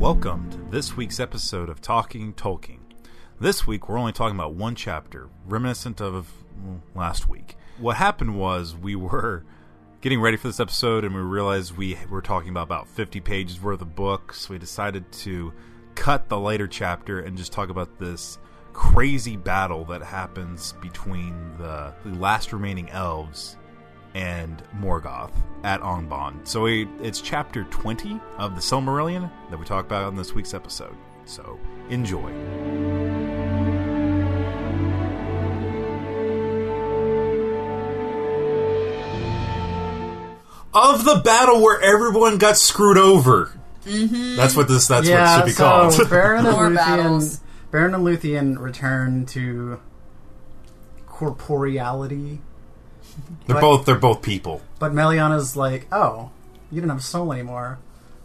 Welcome to this week's episode of Talking Tolkien. This week we're only talking about one chapter, reminiscent of last week. What happened was we were getting ready for this episode and we realized we were talking about about 50 pages worth of books. So we decided to cut the later chapter and just talk about this crazy battle that happens between the, the last remaining elves and Morgoth at Angband. So we, it's chapter 20 of the Silmarillion that we talk about in this week's episode. So enjoy. Of the battle where everyone got screwed over. Mm-hmm. That's what this. That's what it should be so called. Beren and More Luthien, battles. Beren and Luthien return to corporeality, they're but- both. They're both people. but Meliana's like, "Oh, you don't have a soul anymore.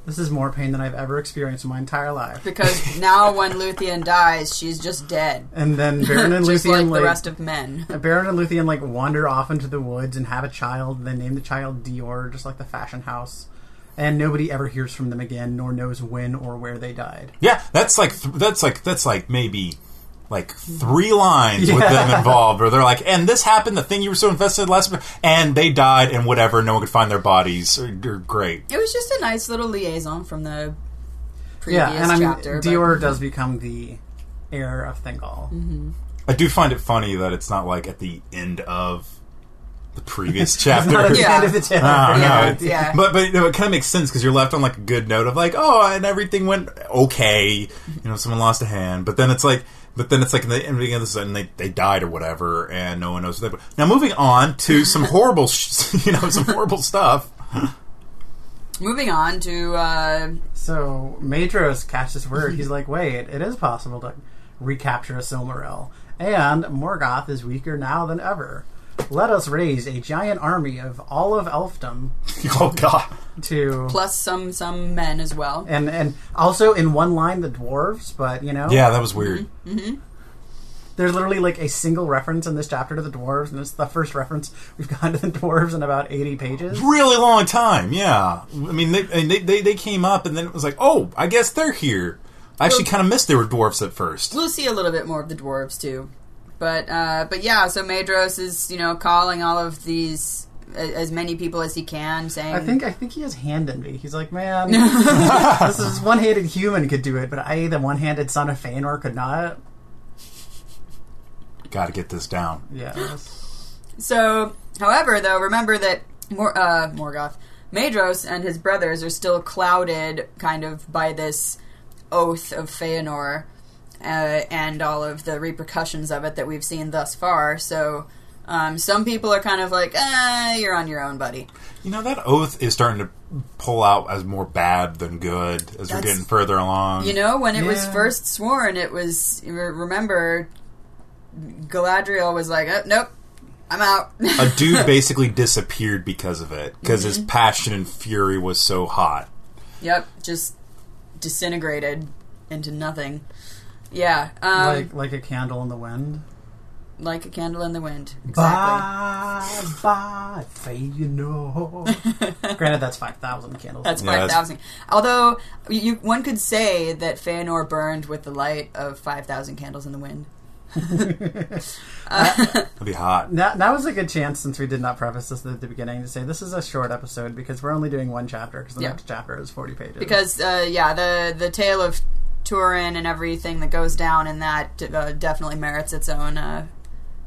This is more pain than I've ever experienced in my entire life." Because now when Luthien dies, she's just dead. And then Beren and just Luthien like like, the rest of men. Beren and Luthien like wander off into the woods and have a child. And they name the child Dior, just like the fashion house. And nobody ever hears from them again, nor knows when or where they died. Yeah, that's like th- that's like that's like maybe like three lines with them involved, where they're like, "And this happened. The thing you were so invested in last, and they died, and whatever. No one could find their bodies. Or, or great. It was just a nice little liaison from the previous Yeah, and I mean, chapter. but- Dior mm-hmm. does become the heir of Thingol. Mm-hmm. I do find it funny that it's not like at the end of the previous chapter. Not at the Yeah. end of the tale. Oh, Yeah, no, it- yeah. But but you know, it kind of makes sense because you're left on like a good note of like, oh, and everything went okay. You know, someone lost a hand, but then it's like, but then it's like in the ending of this, and they they died or whatever, and no one knows. What they, now moving on to some horrible, sh- you know, some horrible stuff. Moving on to uh, So Maedhros catches word. He's like, wait, it is possible to recapture a Silmaril. And Morgoth is weaker now than ever. Let us raise a giant army of all of elfdom oh God, to plus some some men as well. and and also in one line the dwarves, but you know yeah, that was weird. Mm-hmm. Mm-hmm. there's literally like a single reference in this chapter to the dwarves, and it's the first reference we've gotten to the dwarves in about eighty pages. Really long time. Yeah, I mean, they, they they they came up, and then it was like, oh, I guess they're here. I actually kind of missed they were dwarves at first. We'll see a little bit more of the dwarves too, but uh, but yeah. So Maedhros is you know calling all of these as many people as he can, saying I think I think he has hand envy. He's like, man, this is one-handed human could do it, but I, the one-handed son of Feanor, could not. Got to get this down. Yeah, So, however, though, remember that Mor- uh, Morgoth, Maedhros, and his brothers are still clouded, kind of, by this oath of Feanor uh, and all of the repercussions of it that we've seen thus far. So, um, some people are kind of like, "Ah, you're on your own, buddy." You know that oath is starting to pull out as more bad than good as we're getting further along. You know, when it was first sworn, it was remember Galadriel was like, oh, "Nope, I'm out." a dude basically disappeared because of it because his Mm-hmm. passion and fury was so hot. Yep, just disintegrated into nothing. Yeah, um, like like a candle in the wind. like a candle in the wind. Exactly. Bye, bye, Feanor. Granted, that's five thousand candles. That's Yeah, five that's- thousand. Although you, one could say that Feanor burned with the light of five thousand candles in the wind. That'd be hot. Now, now is a good chance, since we did not preface this at the beginning, to say this is a short episode because we're only doing one chapter because the Yeah. next chapter is forty pages. Because uh, yeah, the the tale of Turin and everything that goes down in that uh, definitely merits its own uh,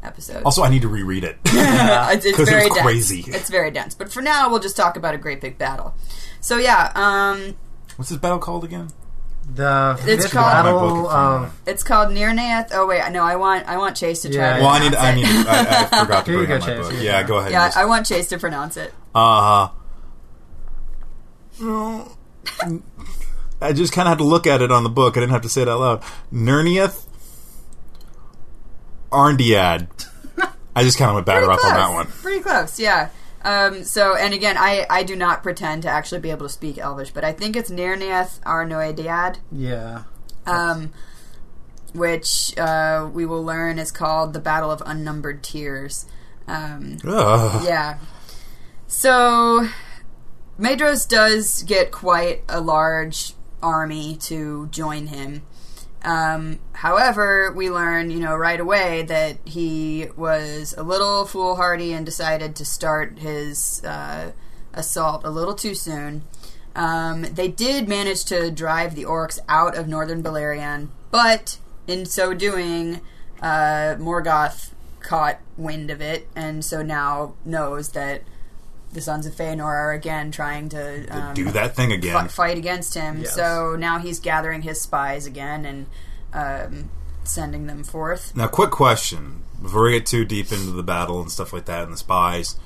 episode. Also, I need to reread it. it's, it's 'Cause it very was dense. crazy. It's very dense. But for now, we'll just talk about a great big battle. So yeah, um, What's this battle called again? the It's fifth called- My battle book in of it's called Nirnaeth. Oh wait, no, I want I want Chase to try. Yeah. to Well, I need. I need. it. I, I forgot to Here you bring go, out my Chase. book. Here Yeah, go. go ahead. Yeah, I want Chase to pronounce it. Uh I just kind of had to look at it on the book. I didn't have to say it out loud. Nernieth Arndiad. I just kind of went batter Pretty up on that one. Pretty close, yeah. Um, so, and again, I, I do not pretend to actually be able to speak Elvish, but I think it's Nirnaeth Arnoediad, yeah. um, which uh, we will learn is called the Battle of Unnumbered Tears. Um, Ugh. yeah. So, Maedhros does get quite a large army to join him. Um, however, we learn, you know, right away that he was a little foolhardy and decided to start his uh, assault a little too soon. Um, they did manage to drive the orcs out of northern Beleriand, but in so doing, uh, Morgoth caught wind of it, and so now knows that the Sons of Feanor are again trying to um, Do that thing again. fi- fight against him. Yes. So now he's gathering his spies again and um, sending them forth. Now, quick question before we get too deep into the battle and stuff like that and the spies.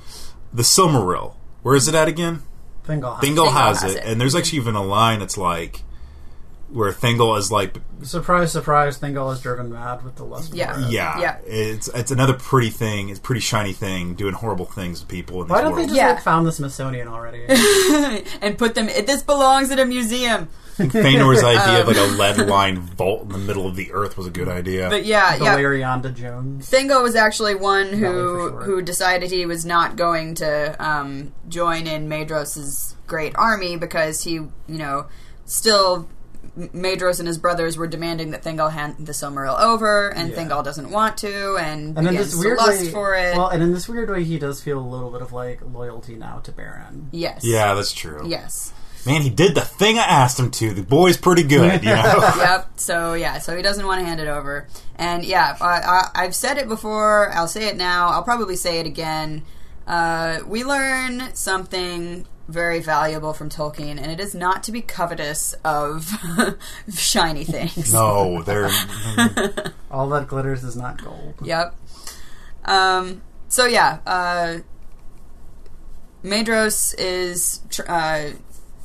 The Silmaril, where is it at again? Thingol. Thingol Thingol has, has it, it. and there's actually even a line that's like where Thingol is like, Surprise, surprise! Thingol is driven mad with the lust. Yeah. bread. yeah, Yeah. it's it's another pretty thing, it's a pretty shiny thing, doing horrible things to people in Why this don't they world. just Yeah. like found the Smithsonian already? and put them. This belongs at a museum. I Feanor's idea of like a Um. lead lined vault in the middle of the earth was a good idea. But yeah, yeah. Valerianda Jones. Thingol was actually one who Valley for short. who decided he was not going to um, join in Maedhros's great army because he, you know, still M- Maedhros and his brothers were demanding that Thingol hand the Silmaril over, and Yeah. Thingol doesn't want to, and, And in begins this to weird lust way, for it. well, and in this weird way, he does feel a little bit of like loyalty now to Beren. yes, yeah, that's true. yes, Man, he did the thing I asked him to. The boy's pretty good, you know. yep. So yeah, so he doesn't want to hand it over, and yeah, I, I, I've said it before. I'll say it now. I'll probably say it again. Uh, we learn something very valuable from Tolkien, and it is not to be covetous of shiny things. no, they're All that glitters is not gold. Yep. Um, so yeah, uh, Maedhros is tr- uh,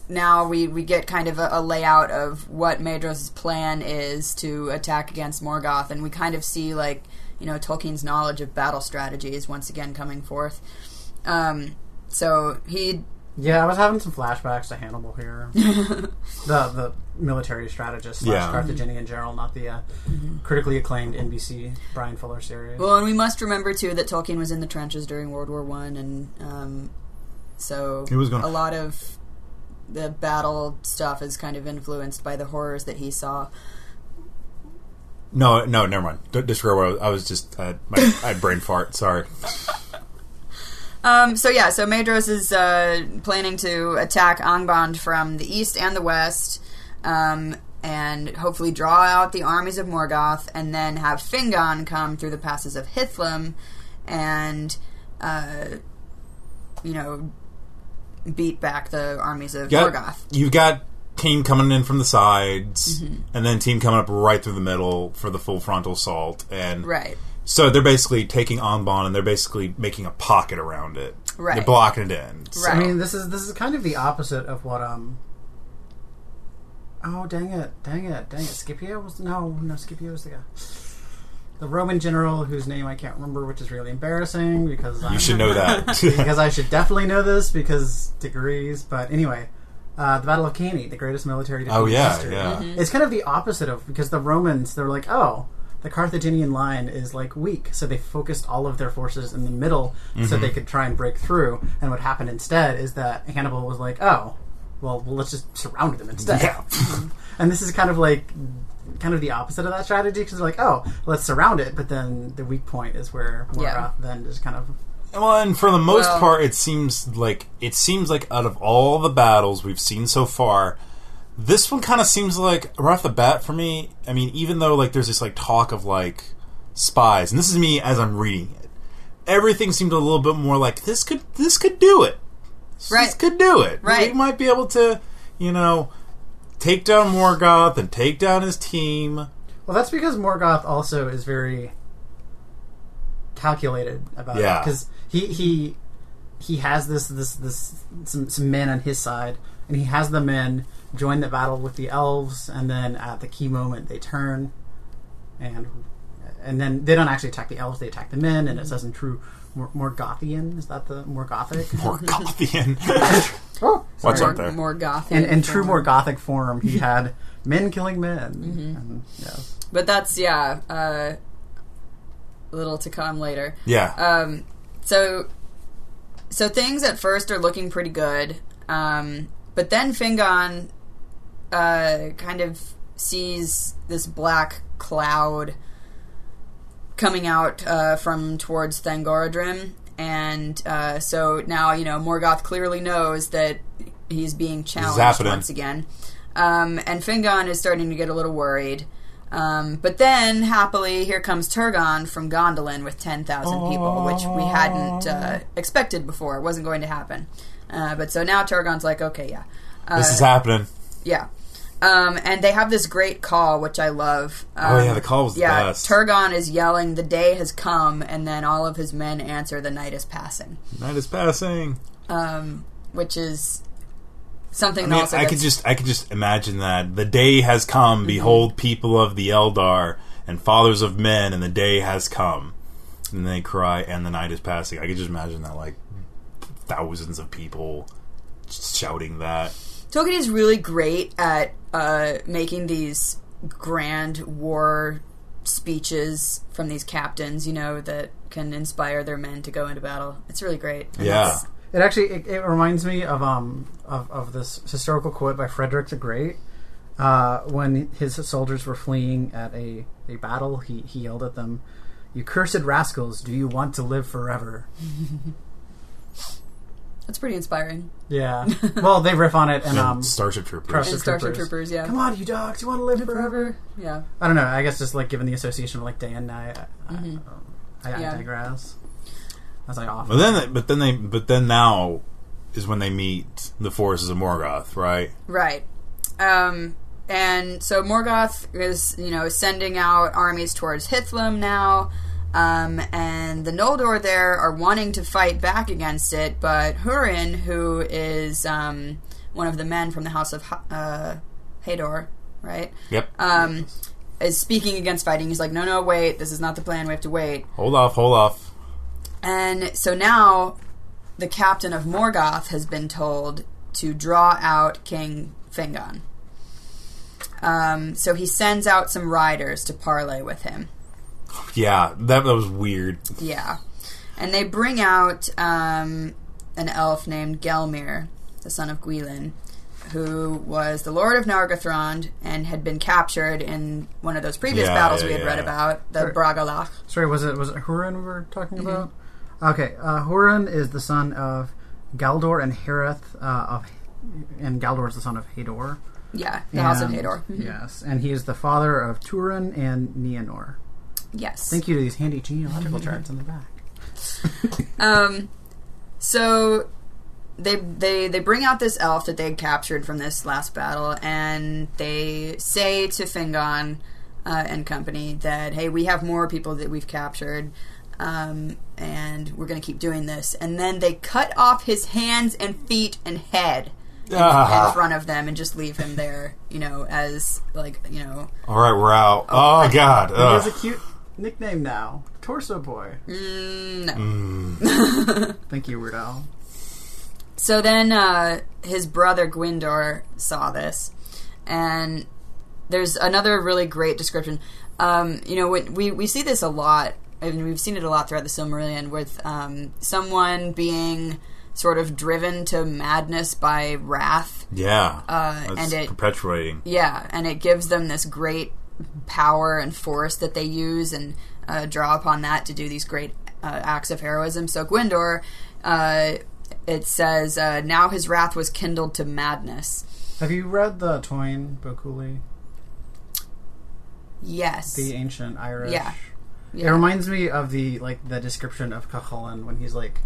now we we get kind of a, a layout of what Maedhros' plan is to attack against Morgoth, and we kind of see like you know Tolkien's knowledge of battle strategies once again coming forth. Um, so he Yeah, I was having some flashbacks to Hannibal here. the the military strategist slash Yeah. Carthaginian general, not the uh, critically acclaimed NBC Brian Fuller series. Well, and we must remember too that Tolkien was in the trenches during World War One, and um, so He was gonna- a lot of the battle stuff is kind of influenced by the horrors that he saw. no, no, never mind. Don't disregard what I was, I was just uh, my, I had brain fart. Sorry. Um, so yeah, so Maedhros is uh, planning to attack Angband from the east and the west, um, and hopefully draw out the armies of Morgoth, and then have Fingon come through the passes of Hithlum, and uh, you know beat back the armies of Got- Morgoth. You've got team coming in from the sides, Mm-hmm. and then team coming up right through the middle for the full frontal assault. And Right. So they're basically taking Angband and they're basically making a pocket around it. Right. They're blocking it in. So- Right. I mean, this is this is kind of the opposite of what um. Oh dang it! Dang it! Dang it! Scipio was no, no. Scipio was the guy. The Roman general whose name I can't remember, which is really embarrassing because You I'm- should know that. because I should definitely know this because degrees. But anyway, uh, the Battle of Cannae, the greatest military defeat oh in yeah, history. yeah. Mm-hmm. It's kind of the opposite of because the Romans they're like, oh, the Carthaginian line is like weak, so they focused all of their forces in the middle Mm-hmm. so they could try and break through. And what happened instead is that Hannibal was like, oh, well, well let's just surround them instead. Yeah. and this is kind of like kind of the opposite of that strategy because they're like, oh, let's surround it, but then the weak point is where Morgoth Yeah. then just kind of Well, and for the most Well- part, it seems like it seems like out of all the battles we've seen so far, this one kind of seems like right off the bat for me. I mean, even though like there's this like talk of like spies, and this is me as I'm reading it, everything seemed a little bit more like this could this could do it. This Right. could do it. Right. We might be able to, you know, take down Morgoth and take down his team. Well, that's because Morgoth also is very calculated about Yeah. it because he he he has this this this some, some men on his side, and he has the men join the battle with the elves, and then at the key moment they turn, and and then they don't actually attack the elves; they attack the men, and it says in true Mor- Morgothian. Is that the more gothic? Morgothian. oh, What's up there? More gothic. In, in true form. more gothic form, he had men killing men. Mm-hmm. And, yes. But that's yeah, uh, a little to come later. yeah. Um, so, so things at first are looking pretty good, um, but then Fingon uh, kind of sees this black cloud coming out uh, from towards Thangorodrim, and uh, so now you know Morgoth clearly knows that he's being challenged once again, um, and Fingon is starting to get a little worried. Um, but then, happily, here comes Turgon from Gondolin with 10,000 people, which we hadn't uh, expected before. It wasn't going to happen. Uh, but so now Turgon's like, okay, yeah. Uh, This is happening. Yeah. Um, and they have this great call, which I love. Um, Oh, yeah, the call was the yeah, best. Turgon is yelling, "The day has come," and then all of his men answer, "The night is passing," Night is passing. um, which is something I mean, I could just I could just imagine that the day has come. Mm-hmm. Behold, people of the Eldar and fathers of men, and the day has come. And they cry, and the night is passing. I could just imagine that, like thousands of people shouting that. Tolkien is really great at uh, making these grand war speeches from these captains, you know, that can inspire their men to go into battle. It's really great. Yeah. it's- It actually it, it reminds me of um of, of this historical quote by Frederick the Great. Uh, when his soldiers were fleeing at a, a battle, he, he yelled at them, "You cursed rascals! Do you want to live forever?" It's pretty inspiring. Yeah. well, they riff on it, and And um, Starship Troopers. Starship And Starship Troopers. Troopers, yeah. come on, you dogs! You want to live forever? Yeah. I don't know. I guess just like given the association of like day and night, I, Mhm. I, I, Yeah. digress. As I often. But then, but then they, but then now is when they meet the forces of Morgoth, right? Right. Um, and so Morgoth is, you know, sending out armies towards Hithlum now. Um, and the Noldor there are wanting to fight back against it, but Hurin, who is um, one of the men from the House of uh, Hador, right, Yep. um, is speaking against fighting. He's like, no, no, wait, this is not the plan. We have to wait. hold off, hold off. And so now the captain of Morgoth has been told to draw out King Fingon. Um, so he sends out some riders to parley with him. Yeah, that, that was weird. Yeah. And they bring out um, an elf named Gelmir, the son of Guilin, who was the lord of Nargothrond and had been captured in one of those previous Yeah, battles yeah, we had read yeah. about, the Sure. Bragollach. Sorry, was it was it Hurin we were talking Mm-hmm. about? Okay, uh, Hurin is the son of Galdor and Hareth uh, of, and Galdor is the son of Hador. Yeah, the House of And- Hador. Yes, and he is the father of Turin and Nienor. Yes. Thank you to these handy genealogical charts in the back. Um, so they they they bring out this elf that they had captured from this last battle, and they say to Fingon uh, and company that hey, we have more people that we've captured. Um, and we're going to keep doing this. And then they cut off his hands and feet and head in, Ah. in front of them and just leave him there, you know, as like, you know, All right, we're out. Oh, God. He has a cute nickname now, Torso Boy. mm, no. Mm. Thank you, Weird Al. So then uh, his brother Gwindor saw this, and there's another really great description. Um, you know, when, we we see this a lot, and we've seen it a lot throughout the Silmarillion, with um, someone being sort of driven to madness by wrath. Yeah. Uh, and it perpetuating. yeah, and it gives them this great power and force that they use and uh, draw upon that to do these great uh, acts of heroism. So Gwindor, uh, it says, uh, now his wrath was kindled to madness. Have you read the Táin Bó Cúailnge, Yes. the ancient Irish? Yeah. It reminds me of the like the description of Cuchulainn when he's like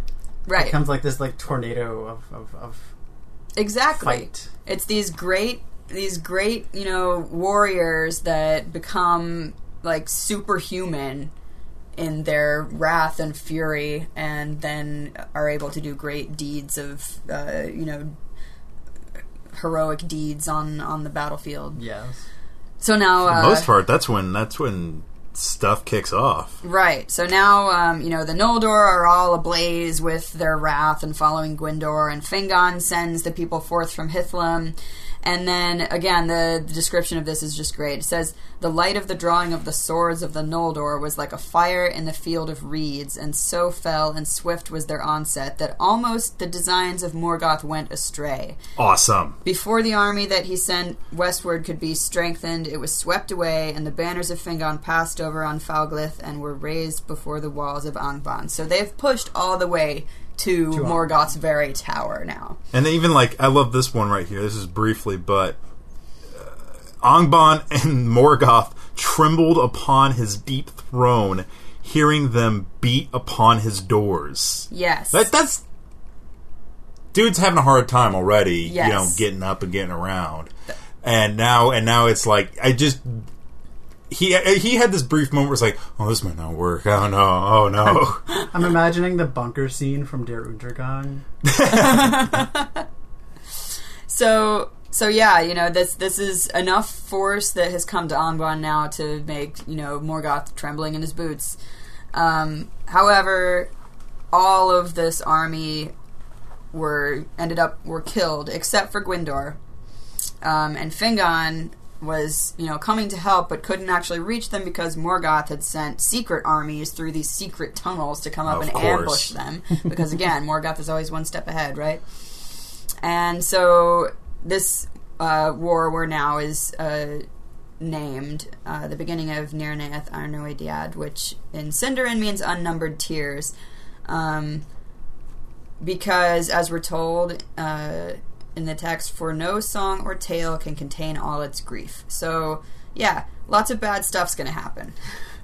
right. becomes like this like tornado of of, of exactly. fight. It's these great, these great, you know, warriors that become like superhuman in their wrath and fury, and then are able to do great deeds of, uh, you know, heroic deeds on on the battlefield. Yes. So now, For uh, the most part, that's when that's when stuff kicks off. Right. So now, um, you know, the Noldor are all ablaze with their wrath and following Gwindor, and Fingon sends the people forth from Hithlum. And then, again, the, the description of this is just great. It says, The light of the drawing of the swords of the Noldor was like a fire in the field of reeds, and so fell and swift was their onset that almost the designs of Morgoth went astray. Awesome. Before the army that he sent westward could be strengthened, it was swept away, and the banners of Fingon passed over Anfauglith and were raised before the walls of Angband. So they've pushed all the way to, Morgoth's very tower now. And even like I love this one right here. This is briefly, but uh, Angband and Morgoth trembled upon his deep throne, hearing them beat upon his doors. Yes. That that's dude's having a hard time already. Yes. You know, getting up and getting around, and now and now it's like I just. He, he had this brief moment where it's like, oh, this might not work. Oh no, oh no. I'm imagining the bunker scene from Der Untergang. So so yeah, you know this this is enough force that has come to Angband now to make you know Morgoth trembling in his boots. Um, however, all of this army were ended up were killed except for Gwindor, um, and Fingon was you know coming to help but couldn't actually reach them because Morgoth had sent secret armies through these secret tunnels to come up Of and course. ambush them because again Morgoth is always one step ahead, right? And so this uh, war war now is uh, named uh, the beginning of Nirnaeth Arnoediad, which in Sindarin means unnumbered tears. Um, because, as we're told uh, in the text, for no song or tale can contain all its grief. So, yeah, lots of bad stuff's going to happen.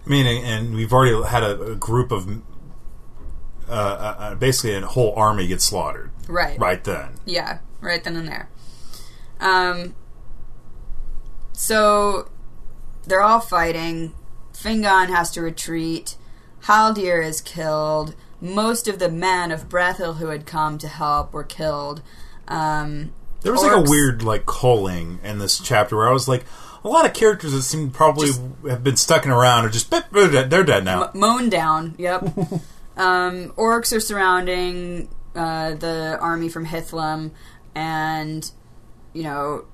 I mean, and we've already had a, a group of uh, uh, uh, basically a whole army get slaughtered Right. right then. Yeah, right then and there. Um, so they're all fighting. Fingon has to retreat. Haldir is killed. Most of the men of Brethil who had come to help were killed. Um, There was like a weird like culling in this chapter where I was like, a lot of characters that seem probably have been stucking around are just they're dead, they're dead now. mown down. Yep. um, orcs are surrounding uh, the army from Hithlum, and you know,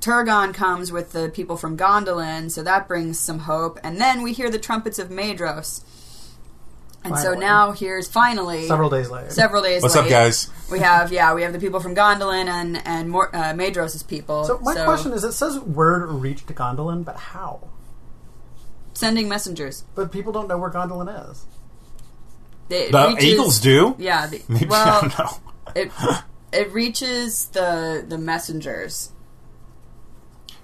Turgon comes with the people from Gondolin, so that brings some hope. And then we hear the trumpets of Maedhros, and so now here's finally Several days later. several days. Later. What's late, up, guys? We have yeah, we have the people from Gondolin and and Mor- uh, Maedhros' people. So my question is, it says word reached Gondolin, but how? sending messengers. But people don't know where Gondolin is. It The reaches- Eagles do. Yeah. The, Maybe well, I don't know. it it reaches the the messengers.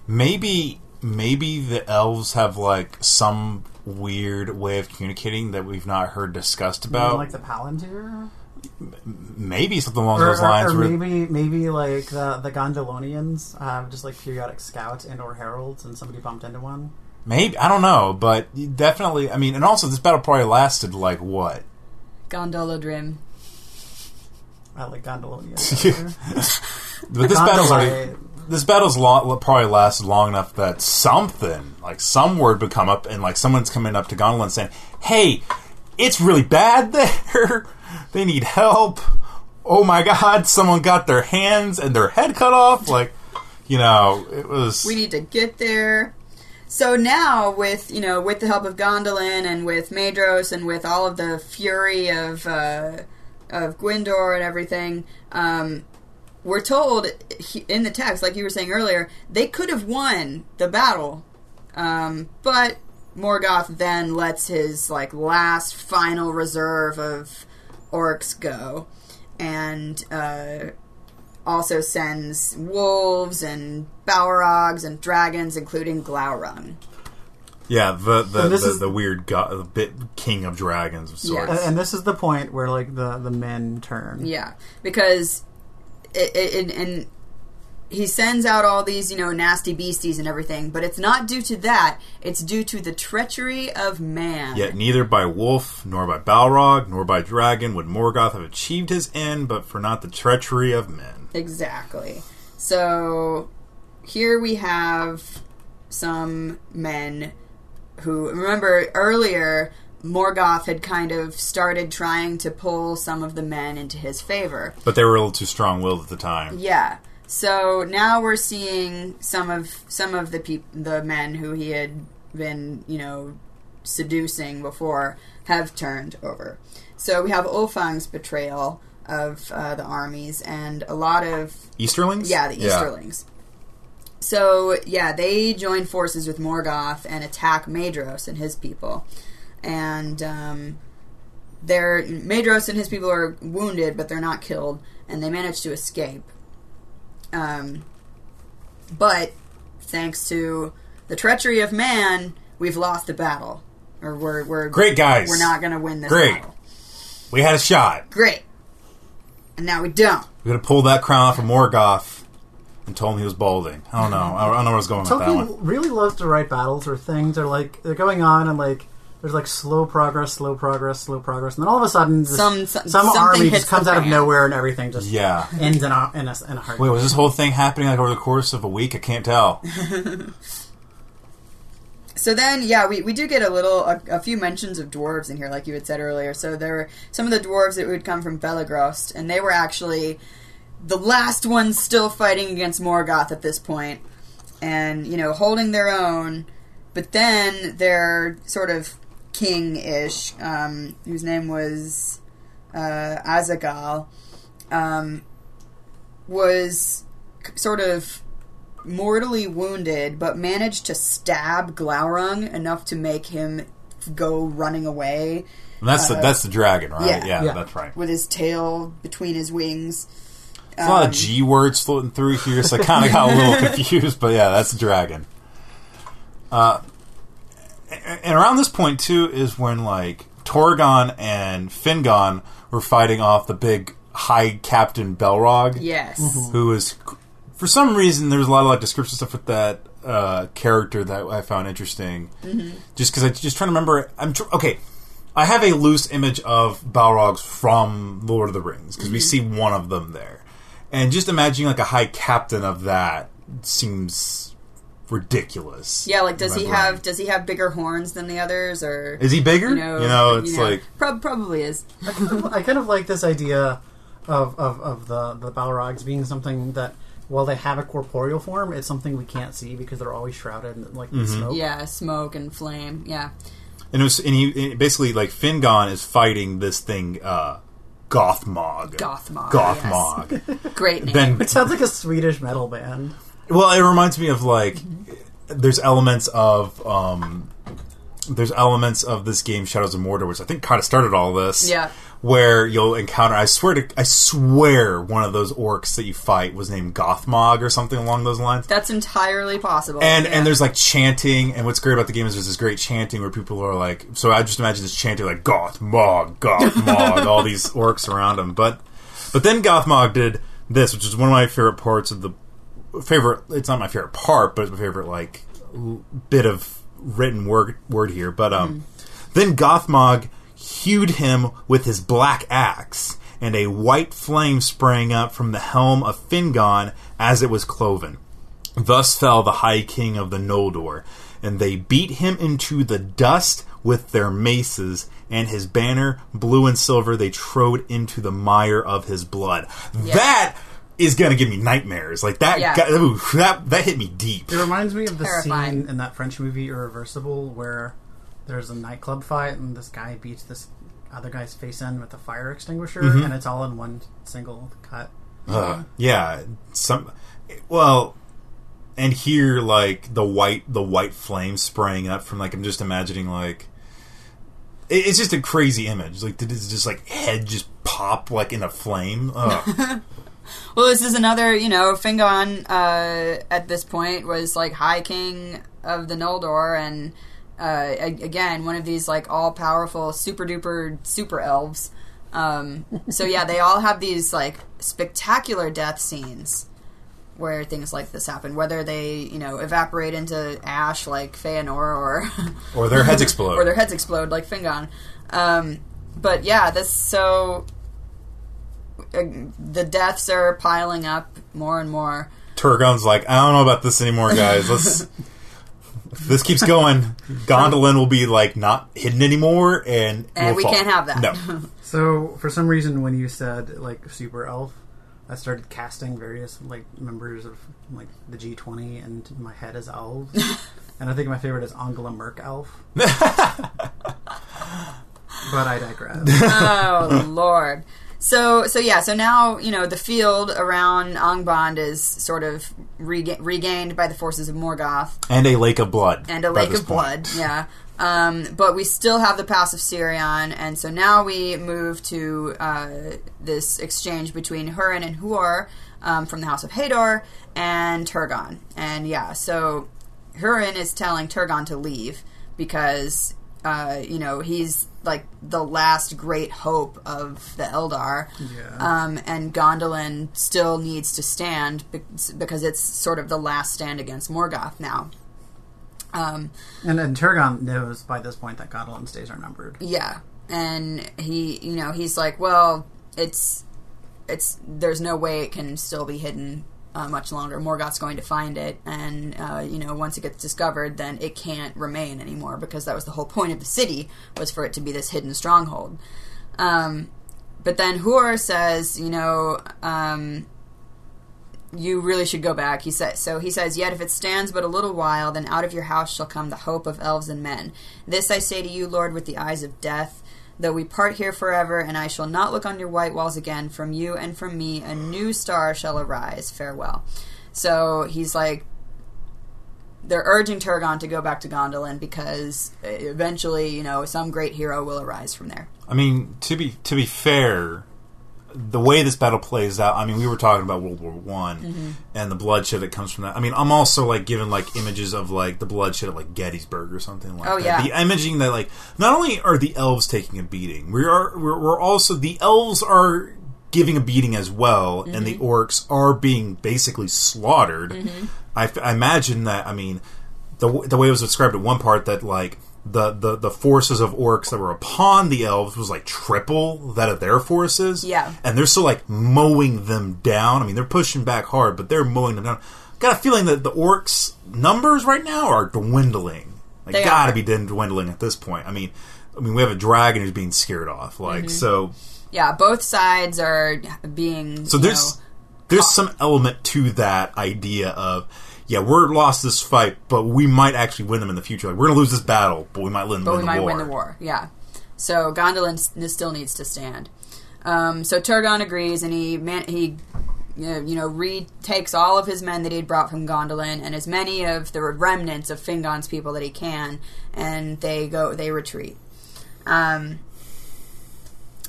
Maybe maybe the elves have like some weird way of communicating that we've not heard discussed You mean about. like the Palantir, maybe something along or, those lines. or where- maybe maybe like the the Gondolonians have just like periodic scouts and or heralds, and somebody bumped into one. Maybe I don't know, but definitely. I mean, and also this battle probably lasted like what? Gondolodrim. I like Gondolonians. But this battle's already, Gondolite. This battle's long, probably lasted long enough that something like some word would come up, and like someone's coming up to Gondolin saying, "Hey, it's really bad there. they need help. Oh my God, someone got their hands and their head cut off. Like, you know, it was. We need to get there. So now, with you know, with the help of Gondolin and with Maedhros and with all of the fury of uh, of Gwindor and everything, um, we're told in the text, like you were saying earlier, they could have won the battle, um, but Morgoth then lets his like last final reserve of orcs go, and uh, also sends wolves and balrogs and dragons, including Glaurung. yeah, the the, the, is- the weird god, the bit king of dragons of sorts. Yes. and, and this is the point where like the the men turn. Yeah, because it, and he sends out all these you know nasty beasties and everything, but it's not due to that. It's due to the treachery of man. Yet neither by wolf, nor by Balrog, nor by dragon would Morgoth have achieved his end, but for not the treachery of men. Exactly. So here we have some men who remember earlier Morgoth had kind of started trying to pull some of the men into his favor. But they were a little too strong-willed at the time. Yeah. So now we're seeing some of some of the peop- the men who he had been, you know, seducing before have turned over. So we have Ulfang's betrayal of uh, the armies and a lot of Easterlings? yeah, the Easterlings. So yeah, they join forces with Morgoth and attack Maedhros and his people, and um, they're Maedhros and his people are wounded, but they're not killed, and they manage to escape. Um, but thanks to the treachery of man, we've lost the battle, or we're we're Great guys. We're not going to win this Great. battle. We had a shot. Great, and now we don't. We could have pulled that crown off of Morgoth and told him he was balding. I don't know. I don't know where I was going with that Tolkien one. really loves to write battles or things are like they're going on and like there's like slow progress, slow progress, slow progress, and then all of a sudden this, Some- some- some army just comes out of nowhere and everything just Yeah. ends in a in a, in a heartbeat. Wait, was this whole thing happening like over the course of a week? I can't tell. So then, yeah, we, we do get a little, a, a few mentions of dwarves in here, like you had said earlier. So there were some of the dwarves that would come from Belegost, and they were actually the last ones still fighting against Morgoth at this point, and you know holding their own. But then they're sort of king-ish, um, whose name was uh, Azaghâl, um, was c- sort of mortally wounded, but managed to stab Glaurung enough to make him go running away And that's the that's the dragon, right? yeah. Yeah, Yeah. that's right. with his tail between his wings. There's a lot Um, of G words floating through here, so I kind of got a little confused. But yeah, that's the dragon. Uh, and and around this point too is when like Turgon and Fingon were fighting off the big High Captain Balrog. Yes. Mm-hmm. who is for some reason there's a lot of like description stuff with that uh, character that I found interesting. Mm-hmm. Just because I just trying to remember. I'm tr- okay. I have a loose image of Balrogs from Lord of the Rings because we mm-hmm. see one of them there, and just imagining like a high captain of that seems ridiculous. Yeah, like does he brain. have does he have bigger horns than the others or Is he bigger? you know, it's you know, like prob- probably is. I kind of, I kind of like this idea of, of, of the the Balrogs being something that while they have a corporeal form, it's something we can't see because they're always shrouded in like Mm-hmm. smoke. Yeah, smoke and flame. Yeah. and it was and he and basically like Fingon is fighting this thing. uh Gothmog. Gothmog, Gothmog. Great name. then It sounds like a Swedish metal band. Well, it reminds me of like there's elements of um there's elements of this game Shadows of Mordor, which I think kind of started all this. Yeah. Where you'll encounter, I swear to, I swear, one of those orcs that you fight was named Gothmog or something along those lines. That's entirely possible. And yeah. and there's like chanting, and what's great about the game is there's this great chanting where people are like, so I just imagine this chanting like Gothmog, Gothmog, all these orcs around him. But but then Gothmog did this, which is one of my favorite parts of the favorite. It's not my favorite part, but it's my favorite like l- bit of written word word here. But um, then Gothmog hewed him with his black axe, and a white flame sprang up from the helm of Fingon as it was cloven. Thus fell the High King of the Noldor, and they beat him into the dust with their maces, and his banner, blue and silver, they trode into the mire of his blood. That is gonna give me nightmares. Like that, Yeah. got- ooh, that that hit me deep. It reminds me of the Terrifying. scene in that French movie Irreversible where there's a nightclub fight and this guy beats this other guy's face in with a fire extinguisher Mm-hmm. and it's all in one single cut. Ugh. yeah, some. Well, and here, like the white, the white flame spraying up from like I'm just imagining like. it- It's just a crazy image. Like, did his just like head just pop like in a flame? Well, this is another, you know, Fingon uh, at this point was like High King of the Noldor, and uh, again, one of these like all powerful, super duper super elves. Um, so yeah, they all have these like spectacular death scenes where things like this happen, whether they you know evaporate into ash like Feanor or or their heads explode. or their heads explode like Fingon. Um, but yeah, this so Uh, the deaths are piling up more and more. Turgon's like, I don't know about this anymore, guys. Let's this keeps going, Gondolin will be like not hidden anymore, and And we'll we fall. can't have that. No, So for some reason, when you said like super elf, I started casting various like members of like the G twenty, and my head is elves. and I think my favorite is Angela Merk elf. but I digress. oh lord so so yeah so now you know the field around angband is sort of rega- regained by the forces of morgoth and a lake of blood, and a lake of point. blood yeah um, but we still have the pass of Sirion, and so now we move to uh, this exchange between Hurin and Huor um, from the House of Hador and Turgon. And yeah, so Hurin is telling Turgon to leave because, uh, you know, he's like the last great hope of the Eldar. Yeah. Um, and Gondolin still needs to stand be- because it's sort of the last stand against Morgoth now. Um, and and Turgon knows by this point that Gondolin's days are numbered. yeah, and he, you know, he's like, well, it's, it's, there's no way it can still be hidden uh, much longer. Morgoth's going to find it, and uh, you know, once it gets discovered, then it can't remain anymore because that was the whole point of the city was for it to be this hidden stronghold. Um, but then Huor says, you know, um, you really should go back. He says so. He says, "Yet if it stands but a little while, then out of your house shall come the hope of elves and men. This I say to you, Lord, with the eyes of death. Though we part here forever, and I shall not look on your white walls again. From you and from me, a new star shall arise. Farewell." So he's like, they're urging Turgon to go back to Gondolin because eventually, you know, some great hero will arise from there. I mean, to be to be fair, the way this battle plays out. I mean, we were talking about World War One Mm-hmm. and the bloodshed that comes from that. I mean, I'm also like given like images of like the bloodshed at like Gettysburg or something like Oh, that. yeah. The imaging that like not only are the elves taking a beating, we are we're, we're also the elves are giving a beating as well, and Mm-hmm. the orcs are being basically slaughtered. I, f- I imagine that. I mean, the w- the way it was described at one part that like the, the the forces of orcs that were upon the elves was like triple that of their forces. Yeah. and they're still like mowing them down. I mean, they're pushing back hard, but they're mowing them down. Got a feeling that the orcs numbers right now are dwindling. Like, They gotta are. be dwindling at this point. I mean, I mean, we have a dragon who's being scared off. Like, Mm-hmm. so Yeah, both sides are being. so there's know, there's some element to that idea of yeah we're lost this fight but we might actually win them in the future like we're gonna lose this battle but we might win, but win we the might war win the war. Yeah. So Gondolin s- still needs to stand. Um, so Turgon agrees, and he man- he you know retakes all of his men that he'd brought from Gondolin and as many of the remnants of Fingon's people that he can, and they go they retreat. Um,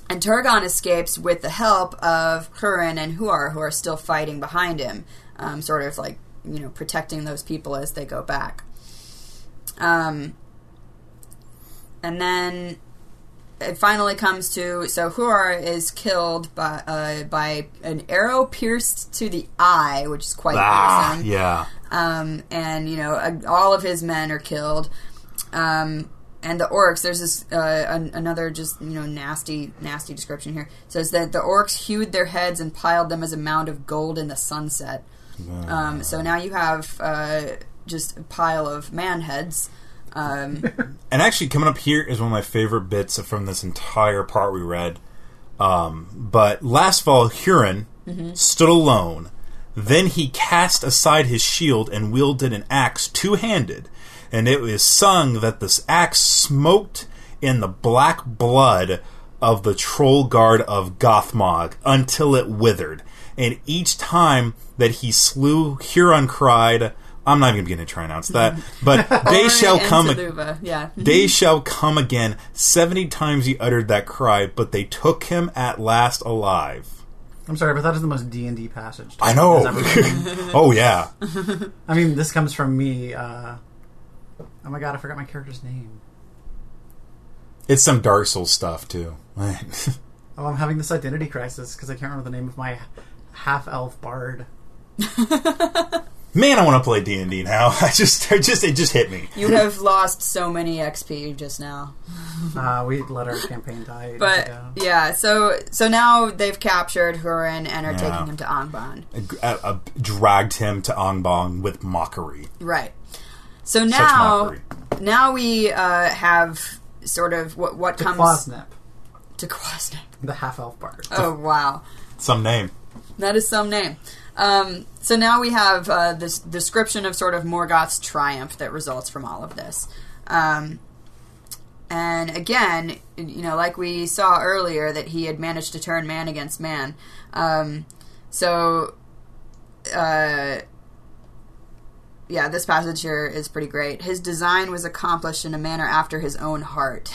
and Turgon escapes with the help of Hurin and Huor, who are still fighting behind him, um, sort of like you know protecting those people as they go back. Um, and then it finally comes to so Huor is killed by uh, by an arrow pierced to the eye, which is quite ah awesome yeah um, and you know uh, all of his men are killed. Um, and the orcs, there's this uh, an, another just you know nasty nasty description here. It says that the orcs hewed their heads and piled them as a mound of gold in the sunset. Um, so now you have uh, just a pile of man heads. Um, and actually coming up here is one of my favorite bits from this entire part we read um, but last fall hurin stood alone then he cast aside his shield and wielded an axe two-handed and it was sung that this axe smoked in the black blood of the troll guard of Gothmog until it withered. And each time that he slew, Hurin cried, I'm not even going to try and announce that, but they shall come. Taluva, yeah. They shall come again. Seventy times he uttered that cry, but they took him at last alive. I'm sorry, but that is the most D and D passage. I know. has ever been. oh yeah. I mean, this comes from me. Uh, oh my god, I forgot my character's name. It's some Dark Souls stuff too. Oh, I'm having this identity crisis because I can't remember the name of my half elf bard. Man, I want to play D and D now. I just, I just, it just hit me. You have lost so many XP just now. Uh, we let our campaign die. But ago. yeah, so so now they've captured Hurin and are Yeah. taking him to Angband. Uh, uh, dragged him to Angbong with mockery. Right. So now, mockery. now we uh, have sort of what what To comes Quasnep, to Quasnep. the half elf bard. Oh wow, Some name. That is some name. Um, so now we have uh, this description of sort of Morgoth's triumph that results from all of this. Um, and again, you know, like we saw earlier, that he had managed to turn man against man. Um, so, uh, yeah, this passage here is pretty great. His design was accomplished in a manner after his own heart,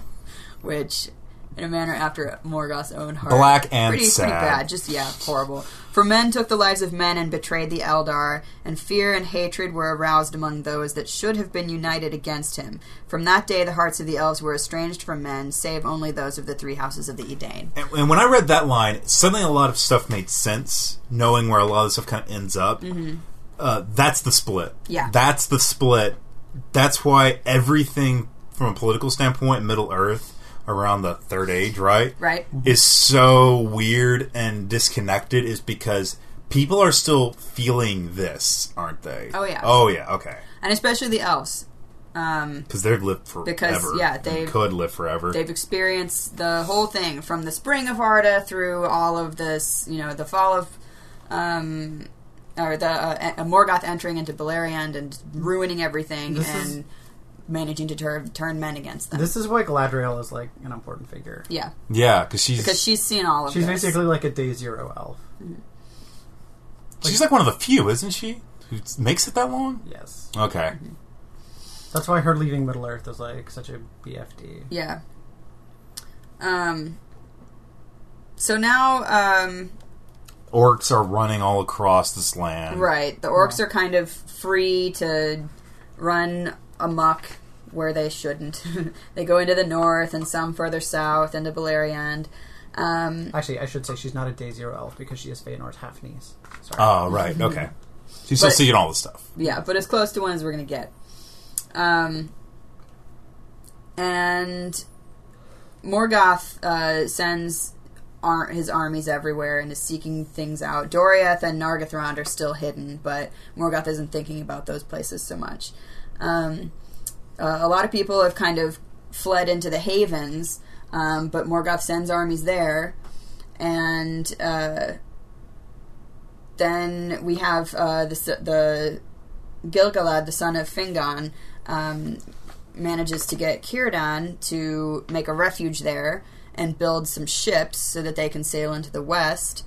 which, in a manner after Morgoth's own heart, Black and pretty, sad. pretty bad. Just yeah, horrible. For men took the lives of men and betrayed the Eldar, and fear and hatred were aroused among those that should have been united against him. From that day, the hearts of the elves were estranged from men, save only those of the three houses of the Edain. And, and when I read that line, suddenly a lot of stuff made sense, knowing where a lot of stuff kind of ends up. Uh, that's the split. Mm-hmm. Yeah. That's the split. That's why everything from a political standpoint, Middle Earth, around the Third Age, right? Right? Is so weird and disconnected is because people are still feeling this, aren't they? Oh, yeah. Oh, yeah, okay. And especially the elves. Um, Because they've lived forever. Because, yeah, they've- could live forever. They've experienced the whole thing from the spring of Arda through all of this, you know, the fall of, um, or the uh, uh, Morgoth entering into Beleriand and ruining everything This and is- managing to tur- turn men against them. This is why Galadriel is like an important figure. yeah, yeah, because she's because she's seen all of it. She's this. basically like a day zero elf. she's like one of the few, isn't she? Who makes it that long? Yes, Okay. that's why her leaving Middle Earth is like such a BFD. Yeah. Um. So now, um, Orcs are running all across this land. right, the orcs are kind of free to run amok where they shouldn't. they go into the north and some further south into Beleriand. Um, Actually, I should say she's not a day zero elf because she is Feanor's half niece. Sorry. Oh, right. Okay. She's still But- seeing all this stuff. yeah, but as close to one as we're gonna get. Um, and Morgoth uh, sends ar- his armies everywhere and is seeking things out. Doriath and Nargothrond are still hidden, but Morgoth isn't thinking about those places so much. Um, uh, a lot of people have kind of fled into the havens, um, but Morgoth sends armies there, and uh, then we have uh, the the Gilgalad, the son of Fingon, um, manages to get Círdan to make a refuge there and build some ships so that they can sail into the west.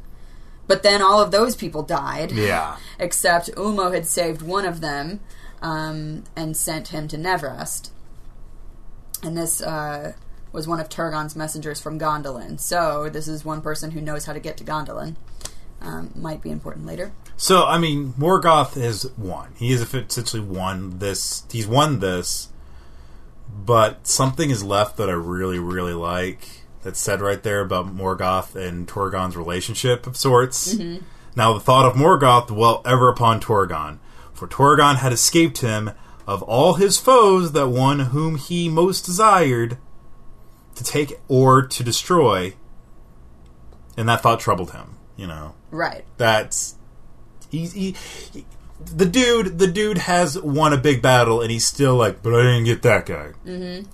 But then all of those people died, Yeah. except Ulmo had saved one of them um, and sent him to Nevrast. And this uh, was one of Turgon's messengers from Gondolin. So this is one person who knows how to get to Gondolin. Um, might be important later. So, I mean, Morgoth has won. He has essentially won this. He's won this. But something is left that I really, really like. That's said right there about Morgoth and Turgon's relationship of sorts. Now, the thought of Morgoth dwelt ever upon Turgon, for Turgon had escaped him of all his foes that one whom he most desired to take or to destroy. And that thought troubled him, you know Right. that's he's he, he- the dude the dude has won a big battle and he's still like but i didn't get that guy and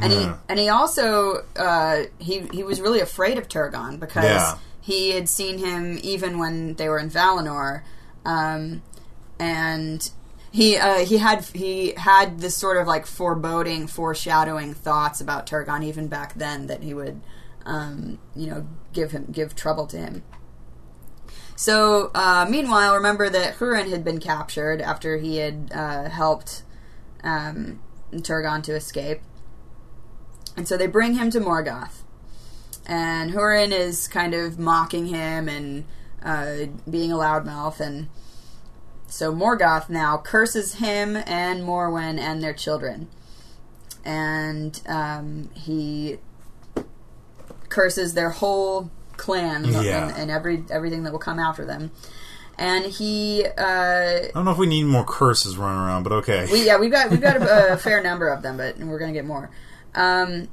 Yeah. he and he also uh, he he was really afraid of Turgon because Yeah. he had seen him even when they were in Valinor, um, and he uh, he had he had this sort of like foreboding, foreshadowing thoughts about Turgon even back then that he would um, you know give him give trouble to him. So, uh, meanwhile, remember that Hurin had been captured after he had uh, helped um, Turgon to escape. And so they bring him to Morgoth. And Hurin is kind of mocking him and uh, being a loudmouth. And so Morgoth now curses him and Morwen and their children. And um, he curses their whole clan Yeah. and, and every everything that will come after them. And he uh, i don't know if we need more curses running around but okay we, yeah, we've got we've got a, a fair number of them, but we're going to get more. Um,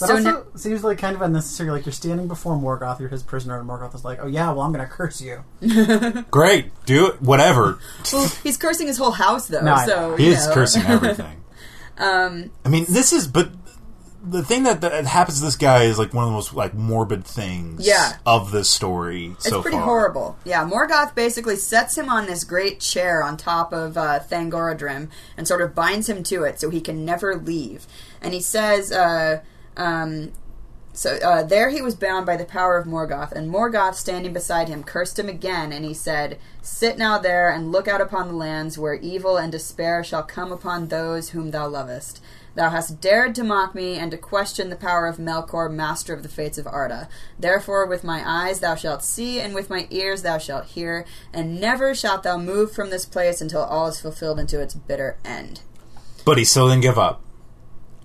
But So also no- seems like kind of unnecessary. Like you're standing before Morgoth, you're his prisoner, and Morgoth is like, "Oh yeah, well I'm going to curse you." Great, do it. Whatever. well, he's cursing his whole house though. No, so know. He is know. cursing everything. um, I mean, this is, but the thing that, that happens to this guy is like one of the most like morbid things Yeah. of this story It's so pretty far. horrible. Yeah, Morgoth basically sets him on this great chair on top of uh, Thangorodrim and sort of binds him to it so he can never leave. And he says, uh, um, so uh, there he was bound by the power of Morgoth, and Morgoth, standing beside him, cursed him again, and he said, Sit now there and look out upon the lands where evil and despair shall come upon those whom thou lovest. Thou hast dared to mock me and to question the power of Melkor, master of the fates of Arda. Therefore, with my eyes thou shalt see, and with my ears thou shalt hear, and never shalt thou move from this place until all is fulfilled unto its bitter end. But he still didn't give up.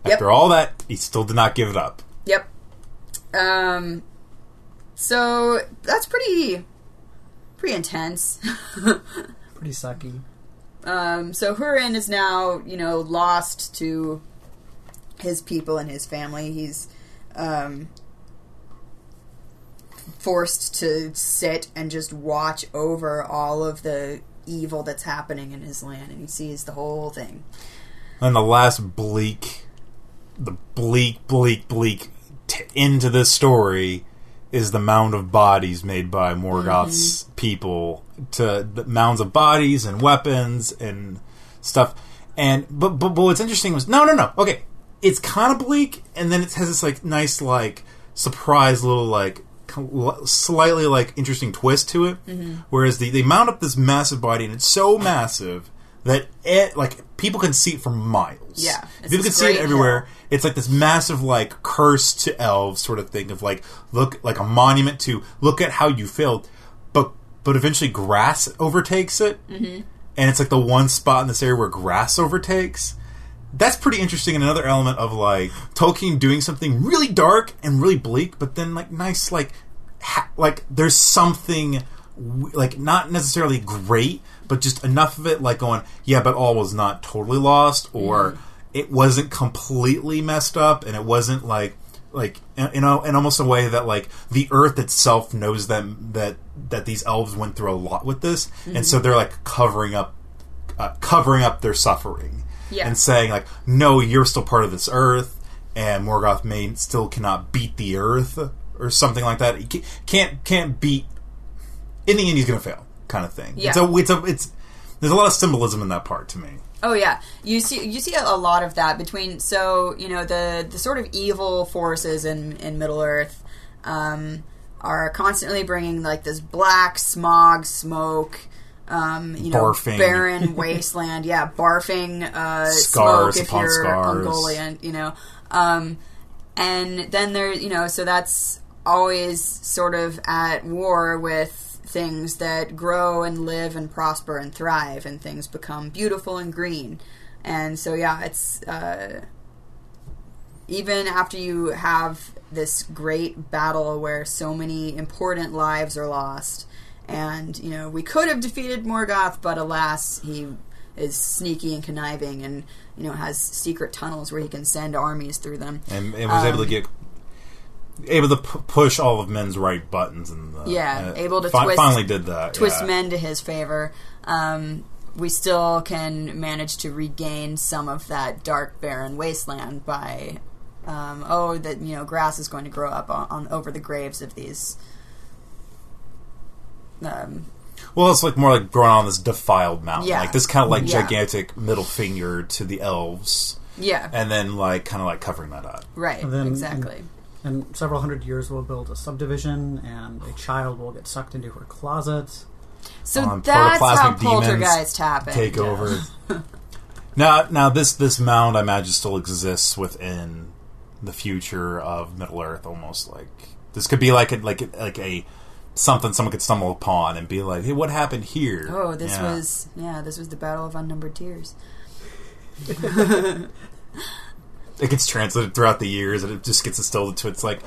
Yep. After all that, he still did not give it up. Yep. Um. So that's pretty, pretty intense. Pretty sucky. Um, so Hurin is now, you know, lost to his people and his family. He's um, forced to sit and just watch over all of the evil that's happening in his land, and he sees the whole thing. And the last bleak, the bleak, bleak, bleak t- into this story is the mound of bodies made by Morgoth's mm-hmm. people to the mounds of bodies and weapons and stuff. And but but, but what's interesting was no no no okay it's kind of bleak and then it has this like nice like surprise little like slightly like interesting twist to it. Mm-hmm. Whereas the, they mount up this massive body and it's so massive that it like people can see it for miles. Yeah, people can see it everywhere. hill. It's like this massive like curse to elves sort of thing of like look like a monument to look at how you failed, but but eventually grass overtakes it, mm-hmm. and it's like the one spot in this area where grass overtakes. That's pretty interesting. And another element of like Tolkien doing something really dark and really bleak, but then like nice like ha- like there's something like not necessarily great, but just enough of it like going yeah, but all was not totally lost or it wasn't completely messed up and it wasn't like like you know in almost a way that like the earth itself knows them that that these elves went through a lot with this and so they're like covering up uh, covering up their suffering Yeah. and saying like no you're still part of this earth and Morgoth may still cannot beat the earth or something like that. He can't can't beat in the end he's gonna fail kind of thing Yeah. it's a it's a it's there's a lot of symbolism in that part to me Oh yeah, you see you see a lot of that between so you know the the sort of evil forces in in Middle Earth um, are constantly bringing like this black smog smoke. Um, you know, Barfing. barren wasteland. Yeah, barfing uh, Scars smoke if upon you're scars. Mongolian. You know, um, and then there, you know, so that's always sort of at war with things that grow and live and prosper and thrive, and things become beautiful and green. And so, yeah, it's uh, even after you have this great battle where so many important lives are lost, and you know, we could have defeated Morgoth, but alas, he is sneaky and conniving and you know has secret tunnels where he can send armies through them and, and was able to Um, get able to p- push all of men's right buttons and Yeah, uh, able to fi- twist- finally did that twist yeah. men to his favor. Um, we still can manage to regain some of that dark, barren wasteland by, um, oh, that you know, grass is going to grow up on, on over the graves of these. Um, Well, it's like more like growing on this defiled mountain, Yeah. like this kind of like Yeah. gigantic middle finger to the elves, yeah, and then like kind of like covering that up. right, And then- exactly. In several hundred years, we'll build a subdivision, and a child will get sucked into her closet. So Um, that's how protoplasmic demons poltergeist happened. Take over. now, now this this mound, I imagine, still exists within the future of Middle Earth. Almost like this could be like a, like a, like a something someone could stumble upon and be like, "Hey, what happened here?" Oh, this Yeah. was yeah, this was the battle of unnumbered tears. it gets translated throughout the years and it just gets distilled into it's like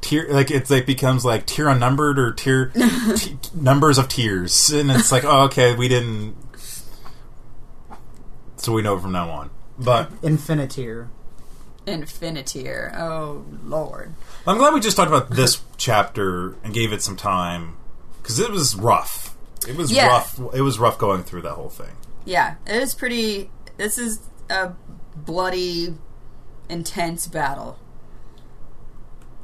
tier like it's like becomes like tier unnumbered or tier t- numbers of tears and it's like oh okay we didn't so we know from now on but Infinitier. Infiniteer. Oh lord. I'm glad we just talked about this chapter and gave it some time because it was rough. It was Yeah. rough. It was rough going through that whole thing. Yeah, it is pretty. This is a bloody, intense battle.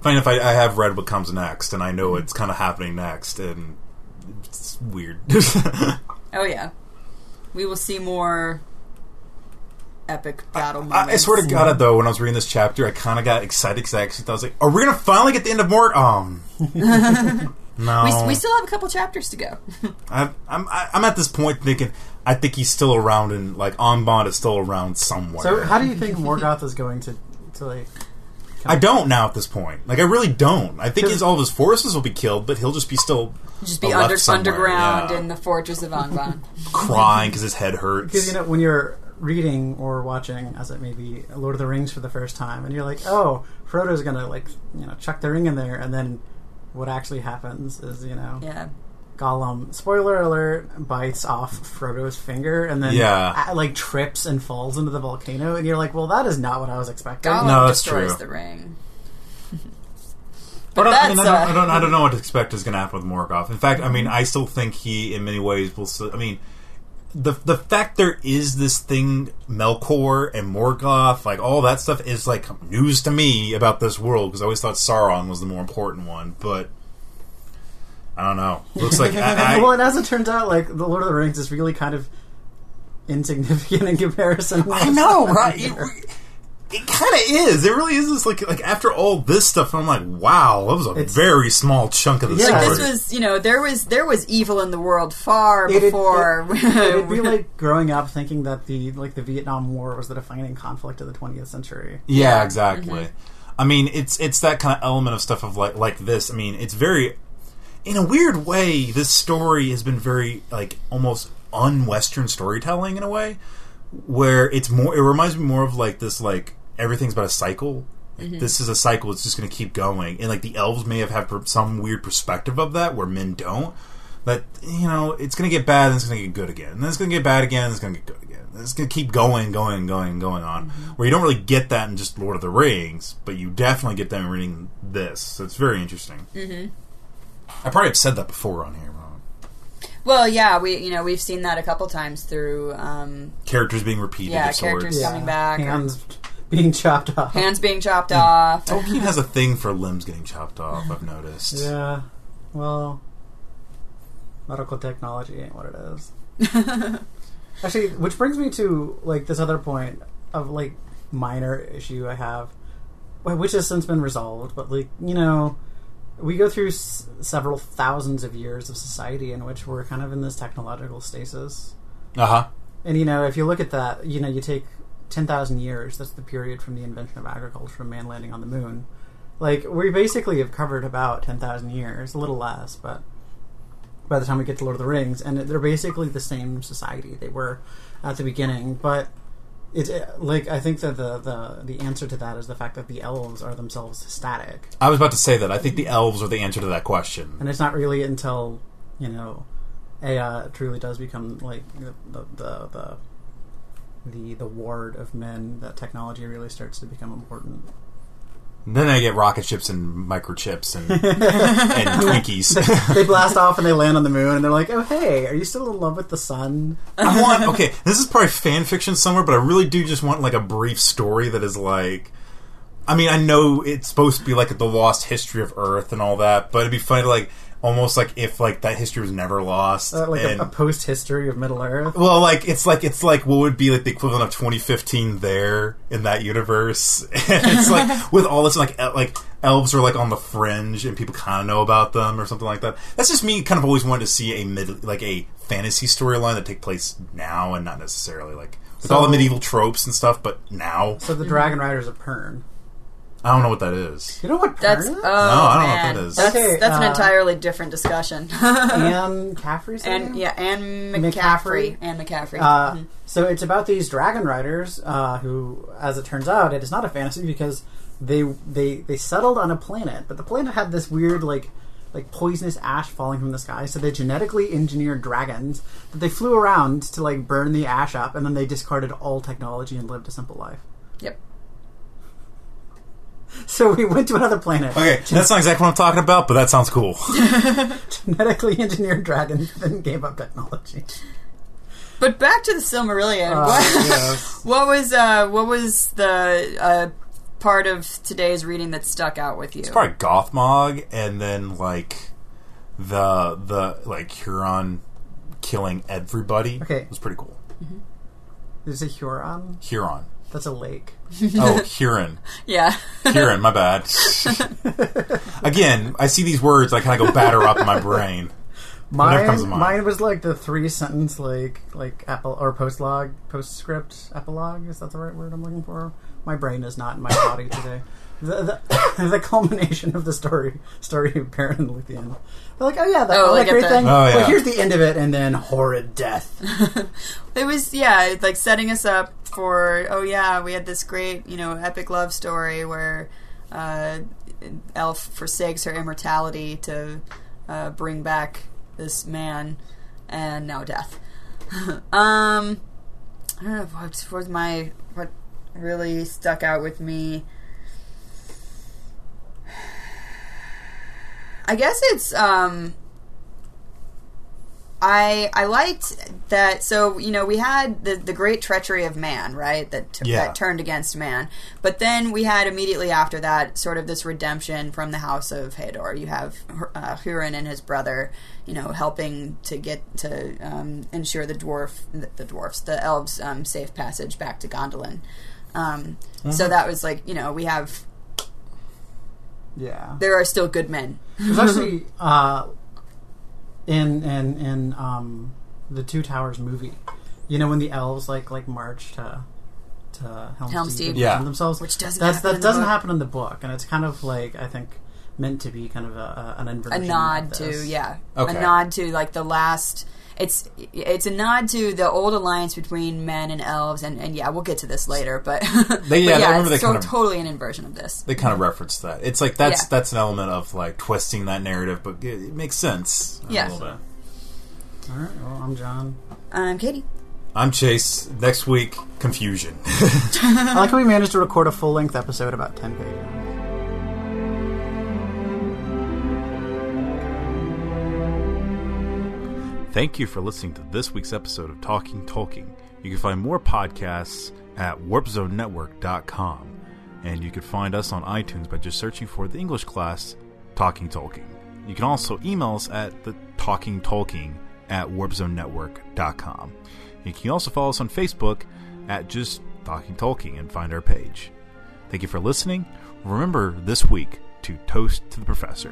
Fine if I, I have read what comes next, and I know it's kind of happening next, and it's weird. Oh yeah, we will see more epic battle I, moments. I swear to God, though, when I was reading this chapter, I kind of got excited because I actually thought I was like, "Are we gonna finally get the end of Mort?" Um, no, we, we still have a couple chapters to go. I, I'm I, I'm at this point thinking I think he's still around, and like Angband is still around somewhere. So, how do you think Morgoth is going to to like? I don't now at this point. Like I really don't. I think his all of his forces will be killed, but he'll just be still Just be under, underground yeah. in the fortress of Angband. crying because his head hurts. Because you know when you're reading or watching, as it may be, Lord of the Rings for the first time, and you're like, oh, Frodo's gonna like you know chuck the ring in there, and then what actually happens is you know yeah, Gollum, spoiler alert, bites off Frodo's finger and then Yeah. uh, like trips and falls into the volcano, and you're like, well, that is not what I was expecting. Gollum No, that's destroys true. the ring. But But I, I, mean, I, that's, don't, I uh, don't. I don't know what to expect is going to happen with Morgoth. In fact, I mean, I still think he, in many ways, will. Still, I mean, the the fact there is this thing, Melkor and Morgoth, like all that stuff, is like news to me about this world because I always thought Sauron was the more important one. But I don't know. Looks like I, I, well, and as it turns out, like the Lord of the Rings is really kind of insignificant in comparison. I know, right? It, it kind of is. It really is. This like like after all this stuff, I'm like, wow, that was a It's- very small chunk of the Yeah. story. Like this was, you know, there was there was evil in the world far It'd- before. it, it'd be like growing up thinking that the like the Vietnam War was the defining conflict of the 20th century. Yeah, Yeah. exactly. Mm-hmm. I mean, it's it's that kind of element of stuff of like like this. I mean, it's very in a weird way. This story has been very like almost un-Western storytelling in a way, where it's more. It reminds me more of like this like everything's about a cycle. Like, This is a cycle. It's just going to keep going, and like the elves may have had per- some weird perspective of that, where men don't. That you know, it's going to get bad, and it's going to get good again, and then it's going to get bad again, and it's going to get good again. And It's going to keep going, going, going, going on. Where you don't really get that in just Lord of the Rings, but you definitely get that in reading this. So it's very interesting. Mm-hmm. I probably have said that before on here. Well, yeah, we you know we've seen that a couple times through um, Characters being repeated. Yeah, of sorts. characters- Coming back, or- hands being chopped off. hands being chopped off. Tolkien has a thing for limbs getting chopped off. I've noticed. Yeah, well, medical technology ain't what it is. Actually, which brings me to like this other point of like minor issue I have, which has since been resolved. But like you know, we go through s- several thousands of years of society in which we're kind of in this technological stasis. Uh huh. And you know, if you look at that, you know, you take ten thousand years. That's the period from the invention of agriculture man landing on the moon. Like we basically have covered about ten thousand years, a little less, but by the time we get to Lord of the Rings, and they're basically the same society they were at the beginning. But it's like I think that the the the answer to that is the fact that the elves are themselves static, I was about to say that. I think the elves are the answer to that question. and it's not really until you know AI truly does become like the the the the, the, the ward of men that technology really starts to become important. Then I get rocket ships and microchips and, and Twinkies. they blast off and they land on the moon, and they're like, "Oh hey, are you still in love with the sun?" I want okay. This is probably fan fiction somewhere, but I really do just want like a brief story that is like. I mean, I know it's supposed to be like the lost history of Earth and all that, but it'd be funny, to, like almost like if like that history was never lost. Uh, like and, a, a post history of Middle Earth. well, like it's like it's like what would be like the equivalent of 2015 there in that universe, and it's like with all this like el- like elves are like on the fringe and people kind of know about them or something like that. That's just me kind of always wanted to see a mid like a fantasy storyline that take place now and not necessarily like with So- all the medieval tropes and stuff, but now So the Dragon Riders of Pern. I don't know what that is. You know what That's is? oh I don't know what man, that is. that's Okay, that's an uh, entirely different discussion. Anne Caffrey's and yeah, and McCaffrey. McCaffrey, and McCaffrey. Uh, Mhm. So it's about these dragon riders uh, who, as it turns out, it is not a fantasy because they they they settled on a planet, but the planet had this weird like like poisonous ash falling from the sky. So they genetically engineered dragons that they flew around to like burn the ash up, and then they discarded all technology and lived a simple life. Yep. So we went to another planet. Okay, that's not exactly what I'm talking about, but that sounds cool. Genetically engineered dragons then gave up technology. But back to the Silmarillion. Uh, what, yes. what was uh, what was the uh, part of today's reading that stuck out with you? It's probably Gothmog, and then like the the like Huron killing everybody. Okay. it was pretty cool. Is it Huron? Huron. That's a lake. Oh, Huron. Yeah. Huron. My bad. Again, I see these words, I kind of go batter up in my brain. Mine, comes mind. mine was like the three sentence like like apple or post log postscript epilogue. Is that the right word I'm looking for? My brain is not in my body today. The, the, the culmination of the story story of Beren and Luthien. They're like, oh yeah, that, Oh, all like great the- thing. Oh, yeah. But here's the end of it, and then horrid death. It was yeah, like setting us up for oh yeah, we had this great you know epic love story where uh, Elf forsakes her immortality to uh, bring back this man, and now death. um, I don't know what was my what really stuck out with me. I guess it's um I I liked that. So you know, we had the the great treachery of man, right? That t- Yeah. that turned against man. But then we had immediately after that sort of this redemption from the house of Hador. You have uh, Hurin and his brother, you know, helping to get to um, ensure the dwarf, the, the dwarfs, the elves' um, safe passage back to Gondolin. Um, So that was like you know we have Yeah. there are still good men. There's actually uh, in in in um, the Two Towers movie. You know when the elves like like march to to Helm's, Helm's Deep Deep. Yeah. defend themselves, Which doesn't That's, happen that in doesn't book. happen in the book, and it's kind of like I think meant to be kind of a, a an a nod of to yeah Okay. a nod to like the last it's it's a nod to the old alliance between men and elves and, and yeah we'll get to this later but, They- yeah, but I yeah remember it's they so, kind of- totally an inversion of this They kind of reference that. It's like that's Yeah. that's an element of like twisting that narrative, but it, it makes sense. a Yeah. All right. Well, I'm John. I'm Katie I'm Chase. Next week, confusion. I like how we managed to record a full length episode about ten pages. Thank you for listening to this week's episode of Talking Tolkien. You can find more podcasts at warpzonenetwork.com. And you can find us on iTunes by just searching for the English class Talking Tolkien. You can also email us at the Talking Tolkien at warpzonenetwork.com. You can also follow us on Facebook at just Talking Tolkien and find our page. Thank you for listening. Remember this week to toast to the professor.